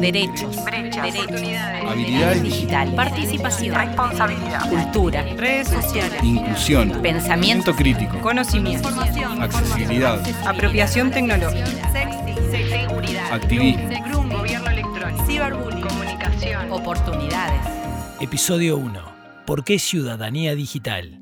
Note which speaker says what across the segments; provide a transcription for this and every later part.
Speaker 1: Derechos,
Speaker 2: Habilidades
Speaker 1: digitales, participación,
Speaker 3: Responsabilidad.
Speaker 1: cultura,
Speaker 3: Redes sociales.
Speaker 2: Inclusión.
Speaker 1: pensamiento,
Speaker 2: crítico.
Speaker 3: Conocimiento.
Speaker 2: Accesibilidad.
Speaker 3: Apropiación tecnológica.
Speaker 2: Activismo.
Speaker 3: Gobierno electrónico. Ciberbullying. Comunicación.
Speaker 1: oportunidades.
Speaker 4: Episodio 1. ¿Por qué ciudadanía digital?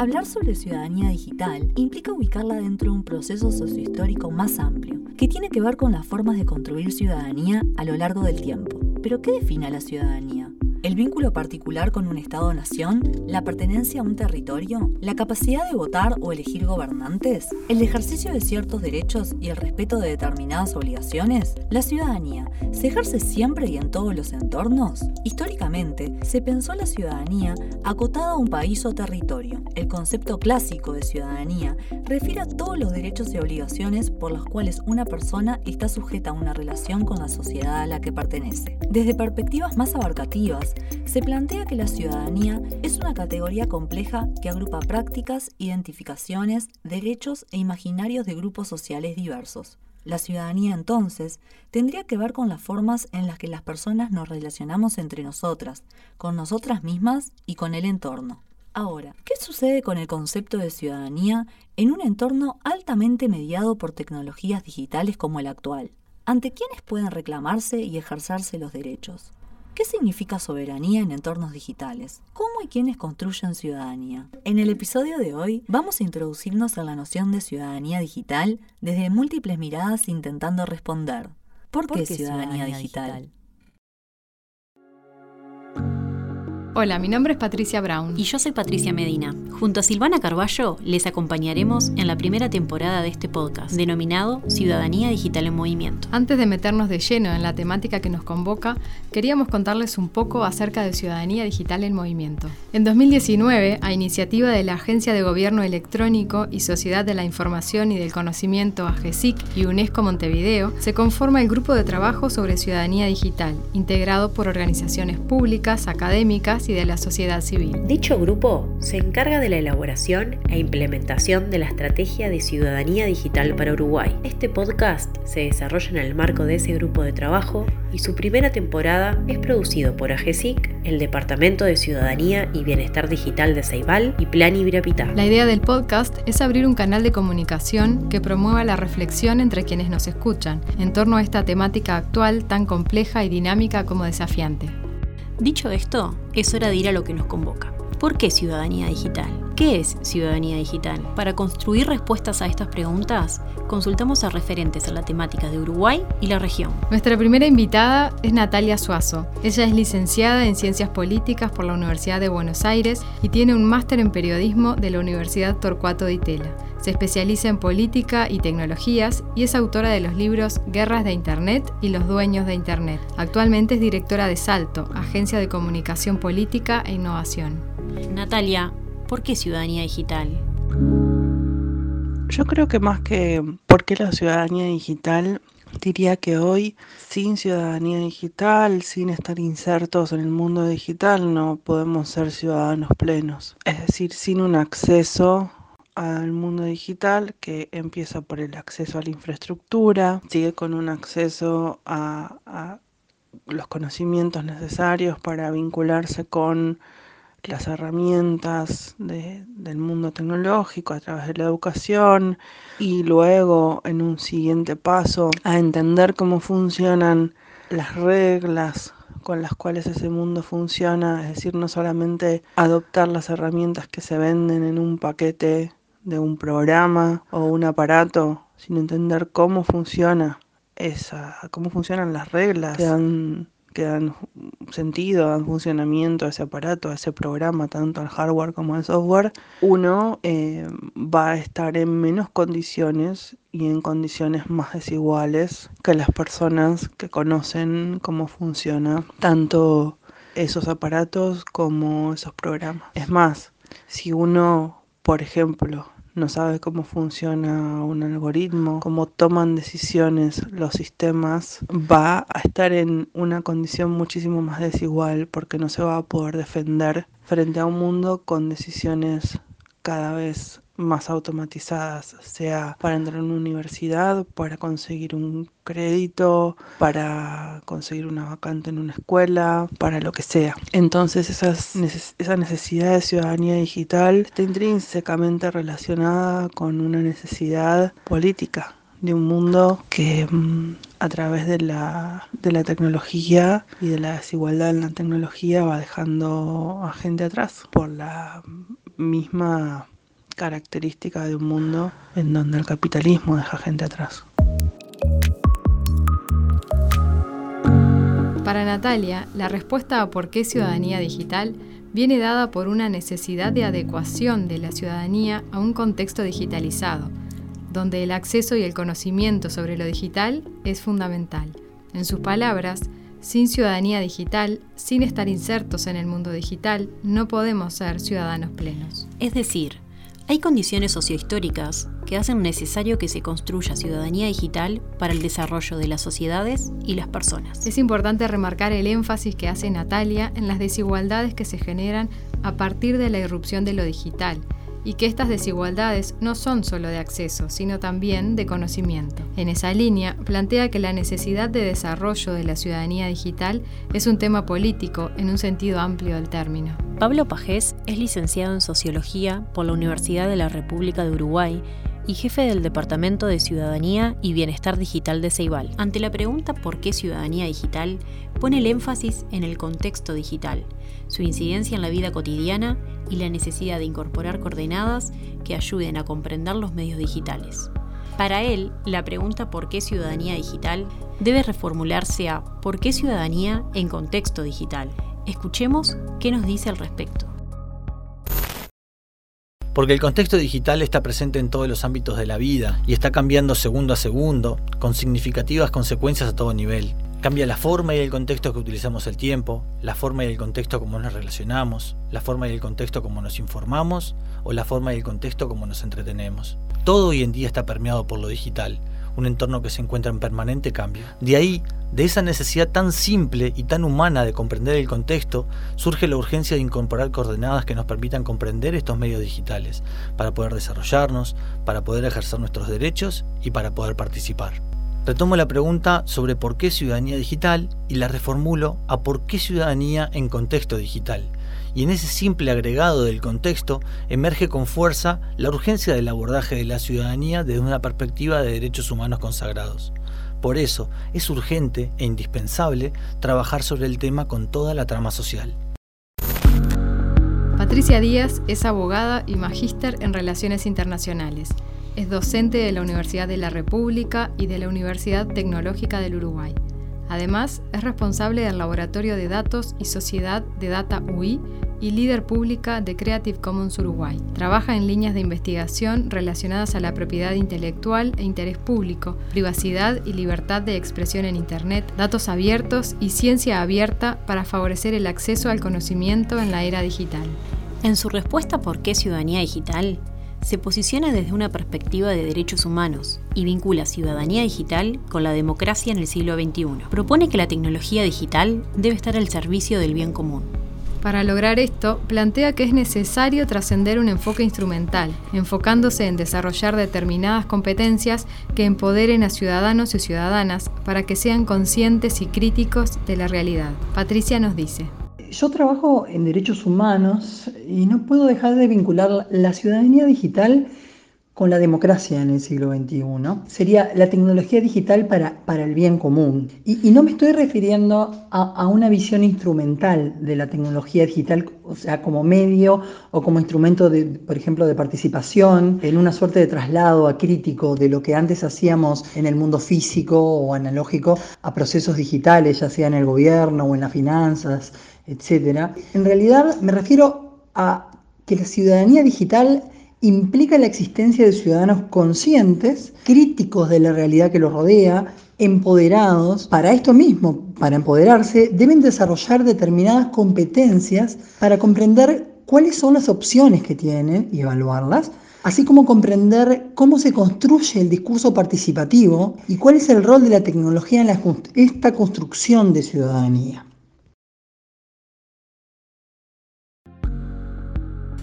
Speaker 5: Hablar sobre ciudadanía digital implica ubicarla dentro de un proceso sociohistórico más amplio, que tiene que ver con las formas de construir ciudadanía a lo largo del tiempo. ¿Pero qué define a la ciudadanía? ¿El vínculo particular con un Estado-nación? ¿La pertenencia a un territorio? ¿La capacidad de votar o elegir gobernantes? ¿El ejercicio de ciertos derechos y el respeto de determinadas obligaciones? ¿La ciudadanía se ejerce siempre y en todos los entornos? Históricamente, se pensó la ciudadanía acotada a un país o territorio. El concepto clásico de ciudadanía refiere a todos los derechos y obligaciones por los cuales una persona está sujeta a una relación con la sociedad a la que pertenece. Desde perspectivas más abarcativas, se plantea que la ciudadanía es una categoría compleja que agrupa prácticas, identificaciones, derechos e imaginarios de grupos sociales diversos. La ciudadanía entonces tendría que ver con las formas en las que las personas nos relacionamos entre nosotras, con nosotras mismas y con el entorno. Ahora, ¿qué sucede con el concepto de ciudadanía en un entorno altamente mediado por tecnologías digitales como el actual? ¿Ante quiénes pueden reclamarse y ejercerse los derechos? ¿Qué significa soberanía en entornos digitales? ¿Cómo y quiénes construyen ciudadanía? En el episodio de hoy vamos a introducirnos a la noción de ciudadanía digital desde múltiples miradas intentando responder. ¿Por, qué, ciudadanía, digital?
Speaker 6: Hola, mi nombre es Patricia Brown.
Speaker 7: Y yo soy Patricia Medina. Junto a Silvana Carballo les acompañaremos en la primera temporada de este podcast, denominado Ciudadanía Digital en Movimiento.
Speaker 6: Antes de meternos de lleno en la temática que nos convoca, queríamos contarles un poco acerca de Ciudadanía Digital en Movimiento. En 2019, a iniciativa de la Agencia de Gobierno Electrónico y Sociedad de la Información y del Conocimiento AGESIC y UNESCO Montevideo, se conforma el Grupo de Trabajo sobre Ciudadanía Digital, integrado por organizaciones públicas, académicas y de la sociedad civil.
Speaker 7: Dicho grupo se encarga de la elaboración e implementación de la Estrategia de Ciudadanía Digital para Uruguay. Este podcast se desarrolla en el marco de ese grupo de trabajo y su primera temporada es producido por AGESIC, el Departamento de Ciudadanía y Bienestar Digital de Ceibal y Plan Ibirapitá.
Speaker 6: La idea del podcast es abrir un canal de comunicación que promueva la reflexión entre quienes nos escuchan en torno a esta temática actual tan compleja y dinámica como desafiante.
Speaker 7: Dicho esto, es hora de ir a lo que nos convoca. ¿Por qué ciudadanía digital? ¿Qué es ciudadanía digital? Para construir respuestas a estas preguntas, consultamos a referentes a la temática de Uruguay y la región.
Speaker 6: Nuestra primera invitada es Natalia Suazo. Ella es licenciada en Ciencias Políticas por la Universidad de Buenos Aires y tiene un máster en Periodismo de la Universidad Torcuato de Itela. Se especializa en política y tecnologías y es autora de los libros Guerras de Internet y Los Dueños de Internet. Actualmente es directora de Salto, Agencia de Comunicación Política e Innovación.
Speaker 7: Natalia, ¿por qué ciudadanía digital?
Speaker 8: Yo creo que más que por qué la ciudadanía digital, diría que hoy sin ciudadanía digital, sin estar insertos en el mundo digital, no podemos ser ciudadanos plenos. Es decir, sin un acceso al mundo digital que empieza por el acceso a la infraestructura, sigue con un acceso a, a los conocimientos necesarios para vincularse con las herramientas de- del mundo tecnológico a través de la educación y luego en un siguiente paso a entender cómo funcionan las reglas con las cuales ese mundo funciona, es decir, no solamente adoptar las herramientas que se venden en un paquete de un programa o un aparato, sino entender cómo funciona esa, cómo funcionan las reglas que que dan sentido, dan funcionamiento a ese aparato, a ese programa, tanto al hardware como al software, uno eh, va a estar en menos condiciones y en condiciones más desiguales que las personas que conocen cómo funciona tanto esos aparatos como esos programas. Es más, si uno, por ejemplo, no sabe cómo funciona un algoritmo, cómo toman decisiones los sistemas, va a estar en una condición muchísimo más desigual porque no se va a poder defender frente a un mundo con decisiones cada vez más automatizadas, sea para entrar a una universidad, para conseguir un crédito, para conseguir una vacante en una escuela, para lo que sea. Entonces esas, esa necesidad de ciudadanía digital está intrínsecamente relacionada con una necesidad política de un mundo que mm, a través de la, de la tecnología y de la desigualdad en la tecnología va dejando a gente atrás por la misma característica de un mundo en donde el capitalismo deja gente atrás.
Speaker 6: Para Natalia, la respuesta a por qué ciudadanía digital viene dada por una necesidad de adecuación de la ciudadanía a un contexto digitalizado, donde el acceso y el conocimiento sobre lo digital es fundamental. En sus palabras, sin ciudadanía digital, sin estar insertos en el mundo digital, no podemos ser ciudadanos plenos.
Speaker 7: Es decir, hay condiciones sociohistóricas que hacen necesario que se construya ciudadanía digital para el desarrollo de las sociedades y las personas.
Speaker 6: Es importante remarcar el énfasis que hace Natalia en las desigualdades que se generan a partir de la irrupción de lo digital y que estas desigualdades no son solo de acceso, sino también de conocimiento. En esa línea, plantea que la necesidad de desarrollo de la ciudadanía digital es un tema político en un sentido amplio del término.
Speaker 7: Pablo Pajés es licenciado en Sociología por la Universidad de la República de Uruguay y jefe del Departamento de Ciudadanía y Bienestar Digital de Ceibal. Ante la pregunta por qué ciudadanía digital, pone el énfasis en el contexto digital, su incidencia en la vida cotidiana y la necesidad de incorporar coordenadas que ayuden a comprender los medios digitales. Para él, la pregunta por qué ciudadanía digital debe reformularse a ¿por qué ciudadanía en contexto digital? Escuchemos qué nos dice al respecto.
Speaker 4: Porque el contexto digital está presente en todos los ámbitos de la vida y está cambiando segundo a segundo, con significativas consecuencias a todo nivel. Cambia la forma y el contexto que utilizamos el tiempo, la forma y el contexto como nos relacionamos, la forma y el contexto como nos informamos o la forma y el contexto como nos entretenemos. Todo hoy en día está permeado por lo digital, un entorno que se encuentra en permanente cambio. De ahí, de esa necesidad tan simple y tan humana de comprender el contexto, surge la urgencia de incorporar coordenadas que nos permitan comprender estos medios digitales, para poder desarrollarnos, para poder ejercer nuestros derechos y para poder participar. Retomo la pregunta sobre por qué ciudadanía digital y la reformulo a por qué ciudadanía en contexto digital. Y en ese simple agregado del contexto emerge con fuerza la urgencia del abordaje de la ciudadanía desde una perspectiva de derechos humanos consagrados. Por eso es urgente e indispensable trabajar sobre el tema con toda la trama social.
Speaker 6: Patricia Díaz es abogada y magíster en Relaciones Internacionales es docente de la Universidad de la República y de la Universidad Tecnológica del Uruguay. Además, es responsable del Laboratorio de Datos y Sociedad de Data UI y líder pública de Creative Commons Uruguay. Trabaja en líneas de investigación relacionadas a la propiedad intelectual e interés público, privacidad y libertad de expresión en Internet, datos abiertos y ciencia abierta para favorecer el acceso al conocimiento en la era digital.
Speaker 7: En su respuesta por qué ciudadanía digital, se posiciona desde una perspectiva de derechos humanos y vincula ciudadanía digital con la democracia en el siglo XXI. Propone que la tecnología digital debe estar al servicio del bien común.
Speaker 6: Para lograr esto, plantea que es necesario trascender un enfoque instrumental, enfocándose en desarrollar determinadas competencias que empoderen a ciudadanos y ciudadanas para que sean conscientes y críticos de la realidad. Patricia nos dice.
Speaker 9: Yo trabajo en derechos humanos y no puedo dejar de vincular la ciudadanía digital con la democracia en el siglo XXI. Sería la tecnología digital para, para el bien común. Y, no me estoy refiriendo a, una visión instrumental de la tecnología digital, o sea, como medio o como instrumento, de, por ejemplo, de participación, en una suerte de traslado acrítico de lo que antes hacíamos en el mundo físico o analógico a procesos digitales, ya sea en el gobierno o en las finanzas etcétera. En realidad me refiero a que la ciudadanía digital implica la existencia de ciudadanos conscientes, críticos de la realidad que los rodea, empoderados. Para esto mismo, para empoderarse, deben desarrollar determinadas competencias para comprender cuáles son las opciones que tienen y evaluarlas, así como comprender cómo se construye el discurso participativo y cuál es el rol de la tecnología en esta construcción de ciudadanía.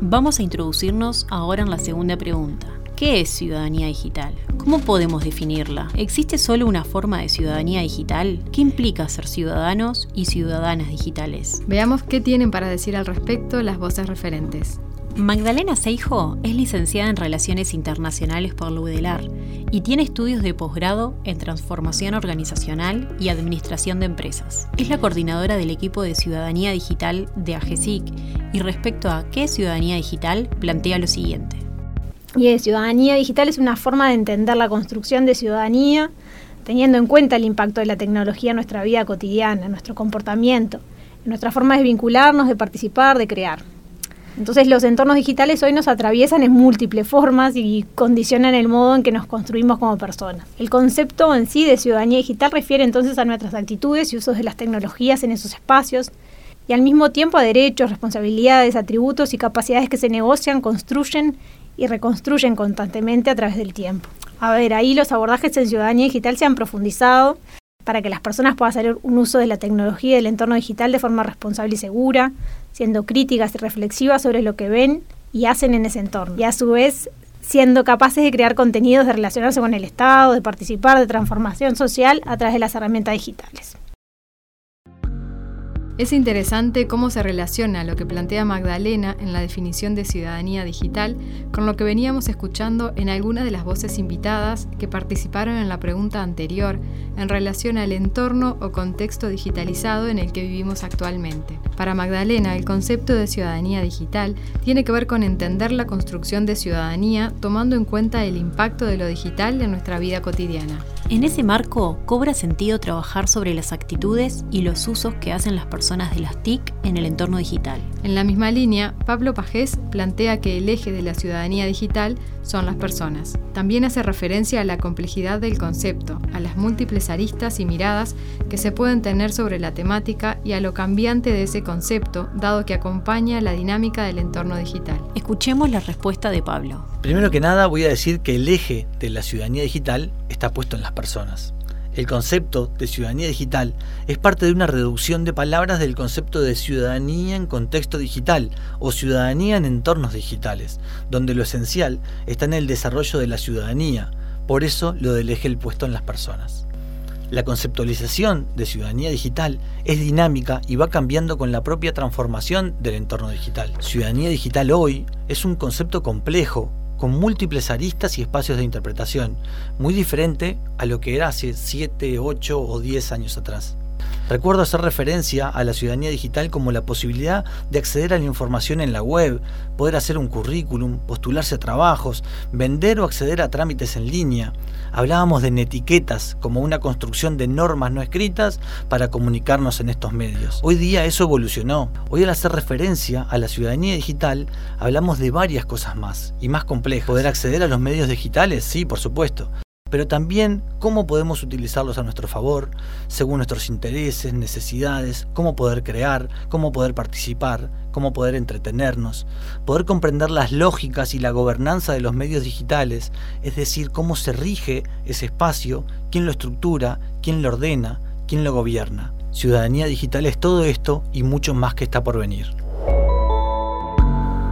Speaker 7: Vamos a introducirnos ahora en la segunda pregunta. ¿Qué es ciudadanía digital? ¿Cómo podemos definirla? ¿Existe solo una forma de ciudadanía digital? ¿Qué implica ser ciudadanos y ciudadanas digitales?
Speaker 6: Veamos qué tienen para decir al respecto las voces referentes.
Speaker 7: Magdalena Seijo es licenciada en Relaciones Internacionales por la UDELAR y tiene estudios de posgrado en Transformación Organizacional y Administración de Empresas. Es la coordinadora del equipo de Ciudadanía Digital de AGESIC y respecto a qué ciudadanía digital plantea lo siguiente.
Speaker 10: Y ciudadanía digital es una forma de entender la construcción de ciudadanía teniendo en cuenta el impacto de la tecnología en nuestra vida cotidiana, en nuestro comportamiento, en nuestra forma de vincularnos, de participar, de crear. Entonces los entornos digitales hoy nos atraviesan en múltiples formas y condicionan el modo en que nos construimos como personas. El concepto en sí de ciudadanía digital refiere entonces a nuestras actitudes y usos de las tecnologías en esos espacios y al mismo tiempo a derechos, responsabilidades, atributos y capacidades que se negocian, construyen y reconstruyen constantemente a través del tiempo. A ver, ahí los abordajes en ciudadanía digital se han profundizado para que las personas puedan hacer un uso de la tecnología y del entorno digital de forma responsable y segura, siendo críticas y reflexivas sobre lo que ven y hacen en ese entorno. Y a su vez siendo capaces de crear contenidos, de relacionarse con el Estado, de participar de transformación social a través de las herramientas digitales.
Speaker 6: Es interesante cómo se relaciona lo que plantea Magdalena en la definición de ciudadanía digital con lo que veníamos escuchando en algunas de las voces invitadas que participaron en la pregunta anterior en relación al entorno o contexto digitalizado en el que vivimos actualmente. Para Magdalena, el concepto de ciudadanía digital tiene que ver con entender la construcción de ciudadanía tomando en cuenta el impacto de lo digital en nuestra vida cotidiana.
Speaker 7: En ese marco, cobra sentido trabajar sobre las actitudes y los usos que hacen las personas de las TIC en el entorno digital.
Speaker 6: En la misma línea, Pablo Pajés plantea que el eje de la ciudadanía digital son las personas. También hace referencia a la complejidad del concepto, a las múltiples aristas y miradas que se pueden tener sobre la temática y a lo cambiante de ese concepto, dado que acompaña la dinámica del entorno digital.
Speaker 7: Escuchemos la respuesta de Pablo.
Speaker 4: Primero que nada voy a decir que el eje de la ciudadanía digital está puesto en las personas. El concepto de ciudadanía digital es parte de una reducción de palabras del concepto de ciudadanía en contexto digital o ciudadanía en entornos digitales, donde lo esencial está en el desarrollo de la ciudadanía, por eso lo del eje el puesto en las personas. La conceptualización de ciudadanía digital es dinámica y va cambiando con la propia transformación del entorno digital. Ciudadanía digital hoy es un concepto complejo con múltiples aristas y espacios de interpretación, muy diferente a lo que era hace 7, 8 o 10 años atrás. Recuerdo hacer referencia a la ciudadanía digital como la posibilidad de acceder a la información en la web, poder hacer un currículum, postularse a trabajos, vender o acceder a trámites en línea. Hablábamos de netiquetas como una construcción de normas no escritas para comunicarnos en estos medios. Hoy día eso evolucionó. Hoy al hacer referencia a la ciudadanía digital hablamos de varias cosas más y más complejas. ¿Poder acceder a los medios digitales? Sí, por supuesto pero también cómo podemos utilizarlos a nuestro favor, según nuestros intereses, necesidades, cómo poder crear, cómo poder participar, cómo poder entretenernos, poder comprender las lógicas y la gobernanza de los medios digitales, es decir, cómo se rige ese espacio, quién lo estructura, quién lo ordena, quién lo gobierna. Ciudadanía digital es todo esto y mucho más que está por venir.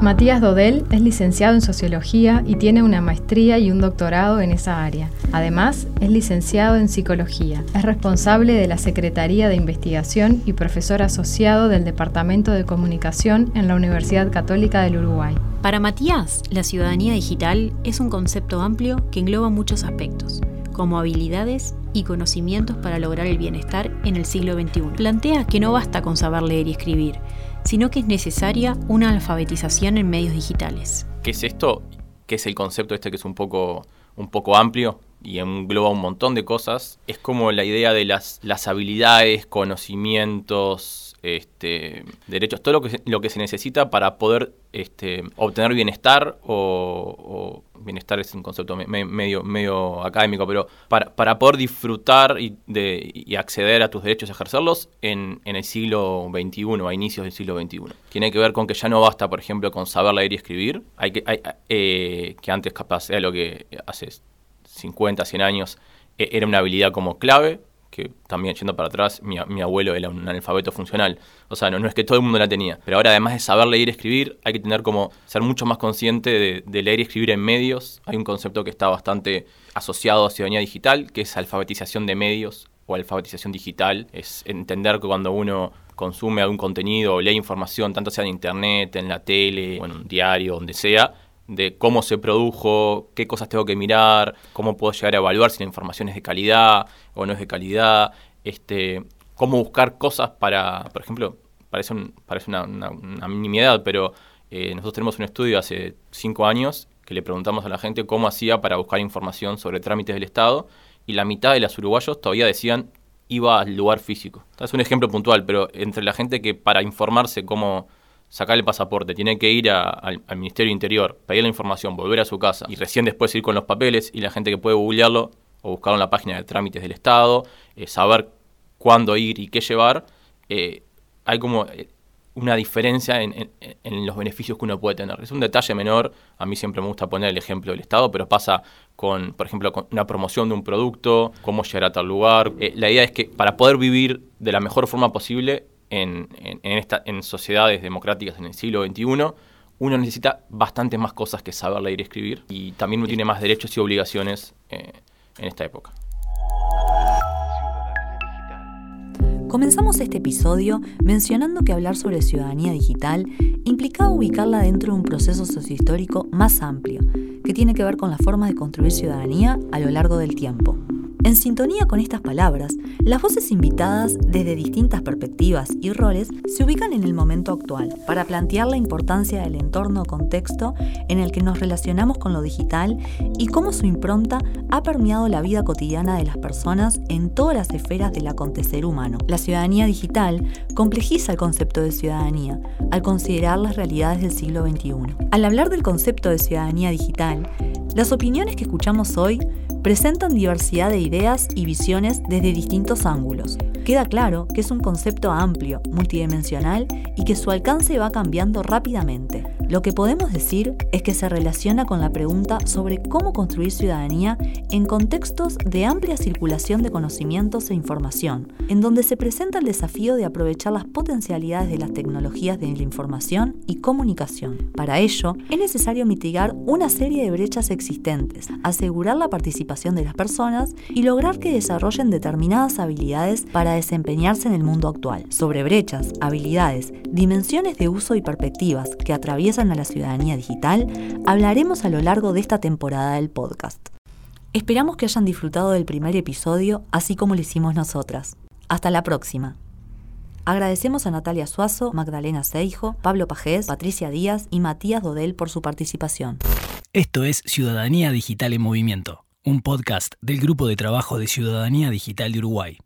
Speaker 6: Matías Dodel es licenciado en Sociología y tiene una maestría y un doctorado en esa área. Además, es licenciado en Psicología. Es responsable de la Secretaría de Investigación y profesor asociado del Departamento de Comunicación en la Universidad Católica del Uruguay.
Speaker 7: Para Matías, la ciudadanía digital es un concepto amplio que engloba muchos aspectos, como habilidades y conocimientos para lograr el bienestar en el siglo XXI. Plantea que no basta con saber leer y escribir, sino que es necesaria una alfabetización en medios digitales.
Speaker 11: ¿Qué es esto? ¿Qué es el concepto este que es un poco, un poco amplio? Y engloba un montón de cosas. Es como la idea de las, las habilidades, conocimientos, este, derechos, todo lo que, lo que se necesita para poder este, obtener bienestar o, bienestar es un concepto medio, medio académico, pero para, para poder disfrutar y, de, y acceder a tus derechos, ejercerlos en, en el siglo XXI, a inicios del siglo XXI. Tiene que ver con que ya no basta, por ejemplo, con saber leer y escribir, hay que, hay, eh, que antes capaz era lo que haces 50, 100 años, e, era una habilidad como clave, que también yendo para atrás, mi, abuelo era un analfabeto funcional. O sea, no, no, es que todo el mundo la tenía. Pero ahora, además de saber leer y escribir, hay que tener como ser mucho más consciente de, de leer y escribir en medios. Hay un concepto que está bastante asociado a ciudadanía digital, que es alfabetización de medios o alfabetización digital. Es entender que cuando uno consume algún contenido o lee información, tanto sea en internet, en la tele, o en un diario, donde sea, de cómo se produjo, qué cosas tengo que mirar, cómo puedo llegar a evaluar si la información es de calidad o no es de calidad, este, cómo buscar cosas para, por ejemplo, parece, parece una, una, pero eh, nosotros tenemos un estudio hace cinco años que le preguntamos a la gente cómo hacía para buscar información sobre trámites del Estado y la mitad de los uruguayos todavía decían iba al lugar físico. Es un ejemplo puntual, pero entre la gente que para informarse cómo sacar el pasaporte, tiene que ir al Ministerio Interior, pedir la información, volver a su casa y recién después ir con los papeles y la gente que puede googlearlo o buscarlo en la página de trámites del Estado, eh, saber cuándo ir y qué llevar, eh, hay como eh, una diferencia en, en, los beneficios que uno puede tener. Es un detalle menor, a mí siempre me gusta poner el ejemplo del Estado, pero pasa con, por ejemplo, con una promoción de un producto, cómo llegar a tal lugar. la idea es que para poder vivir de la mejor forma posible, en, esta, en sociedades democráticas en el siglo XXI, uno necesita bastante más cosas que saber leer y escribir y también uno tiene más derechos y obligaciones eh, en esta época.
Speaker 5: Comenzamos este episodio mencionando que hablar sobre ciudadanía digital implicaba ubicarla dentro de un proceso sociohistórico más amplio, que tiene que ver con la forma de construir ciudadanía a lo largo del tiempo. En sintonía con estas palabras, las voces invitadas desde distintas perspectivas y roles se ubican en el momento actual para plantear la importancia del entorno o contexto en el que nos relacionamos con lo digital y cómo su impronta ha permeado la vida cotidiana de las personas en todas las esferas del acontecer humano. La ciudadanía digital complejiza el concepto de ciudadanía al considerar las realidades del siglo XXI. Al hablar del concepto de ciudadanía digital, las opiniones que escuchamos hoy presentan diversidad de ideas y visiones desde distintos ángulos. Queda claro que es un concepto amplio, multidimensional y que su alcance va cambiando rápidamente. Lo que podemos decir es que se relaciona con la pregunta sobre cómo construir ciudadanía en contextos de amplia circulación de conocimientos e información, en donde se presenta el desafío de aprovechar las potencialidades de las tecnologías de la información y comunicación. Para ello, es necesario mitigar una serie de brechas existentes, asegurar la participación de las personas y lograr que desarrollen determinadas habilidades para desempeñarse en el mundo actual. Sobre brechas, habilidades, dimensiones de uso y perspectivas que atraviesan a la ciudadanía digital, hablaremos a lo largo de esta temporada del podcast. Esperamos que hayan disfrutado del primer episodio, así como lo hicimos nosotras. Hasta la próxima. Agradecemos a Natalia Suazo, Magdalena Seijo, Pablo Pajés, Patricia Díaz y Matías Dodel por su participación.
Speaker 12: Esto es Ciudadanía Digital en Movimiento, un podcast del Grupo de Trabajo de Ciudadanía Digital de Uruguay.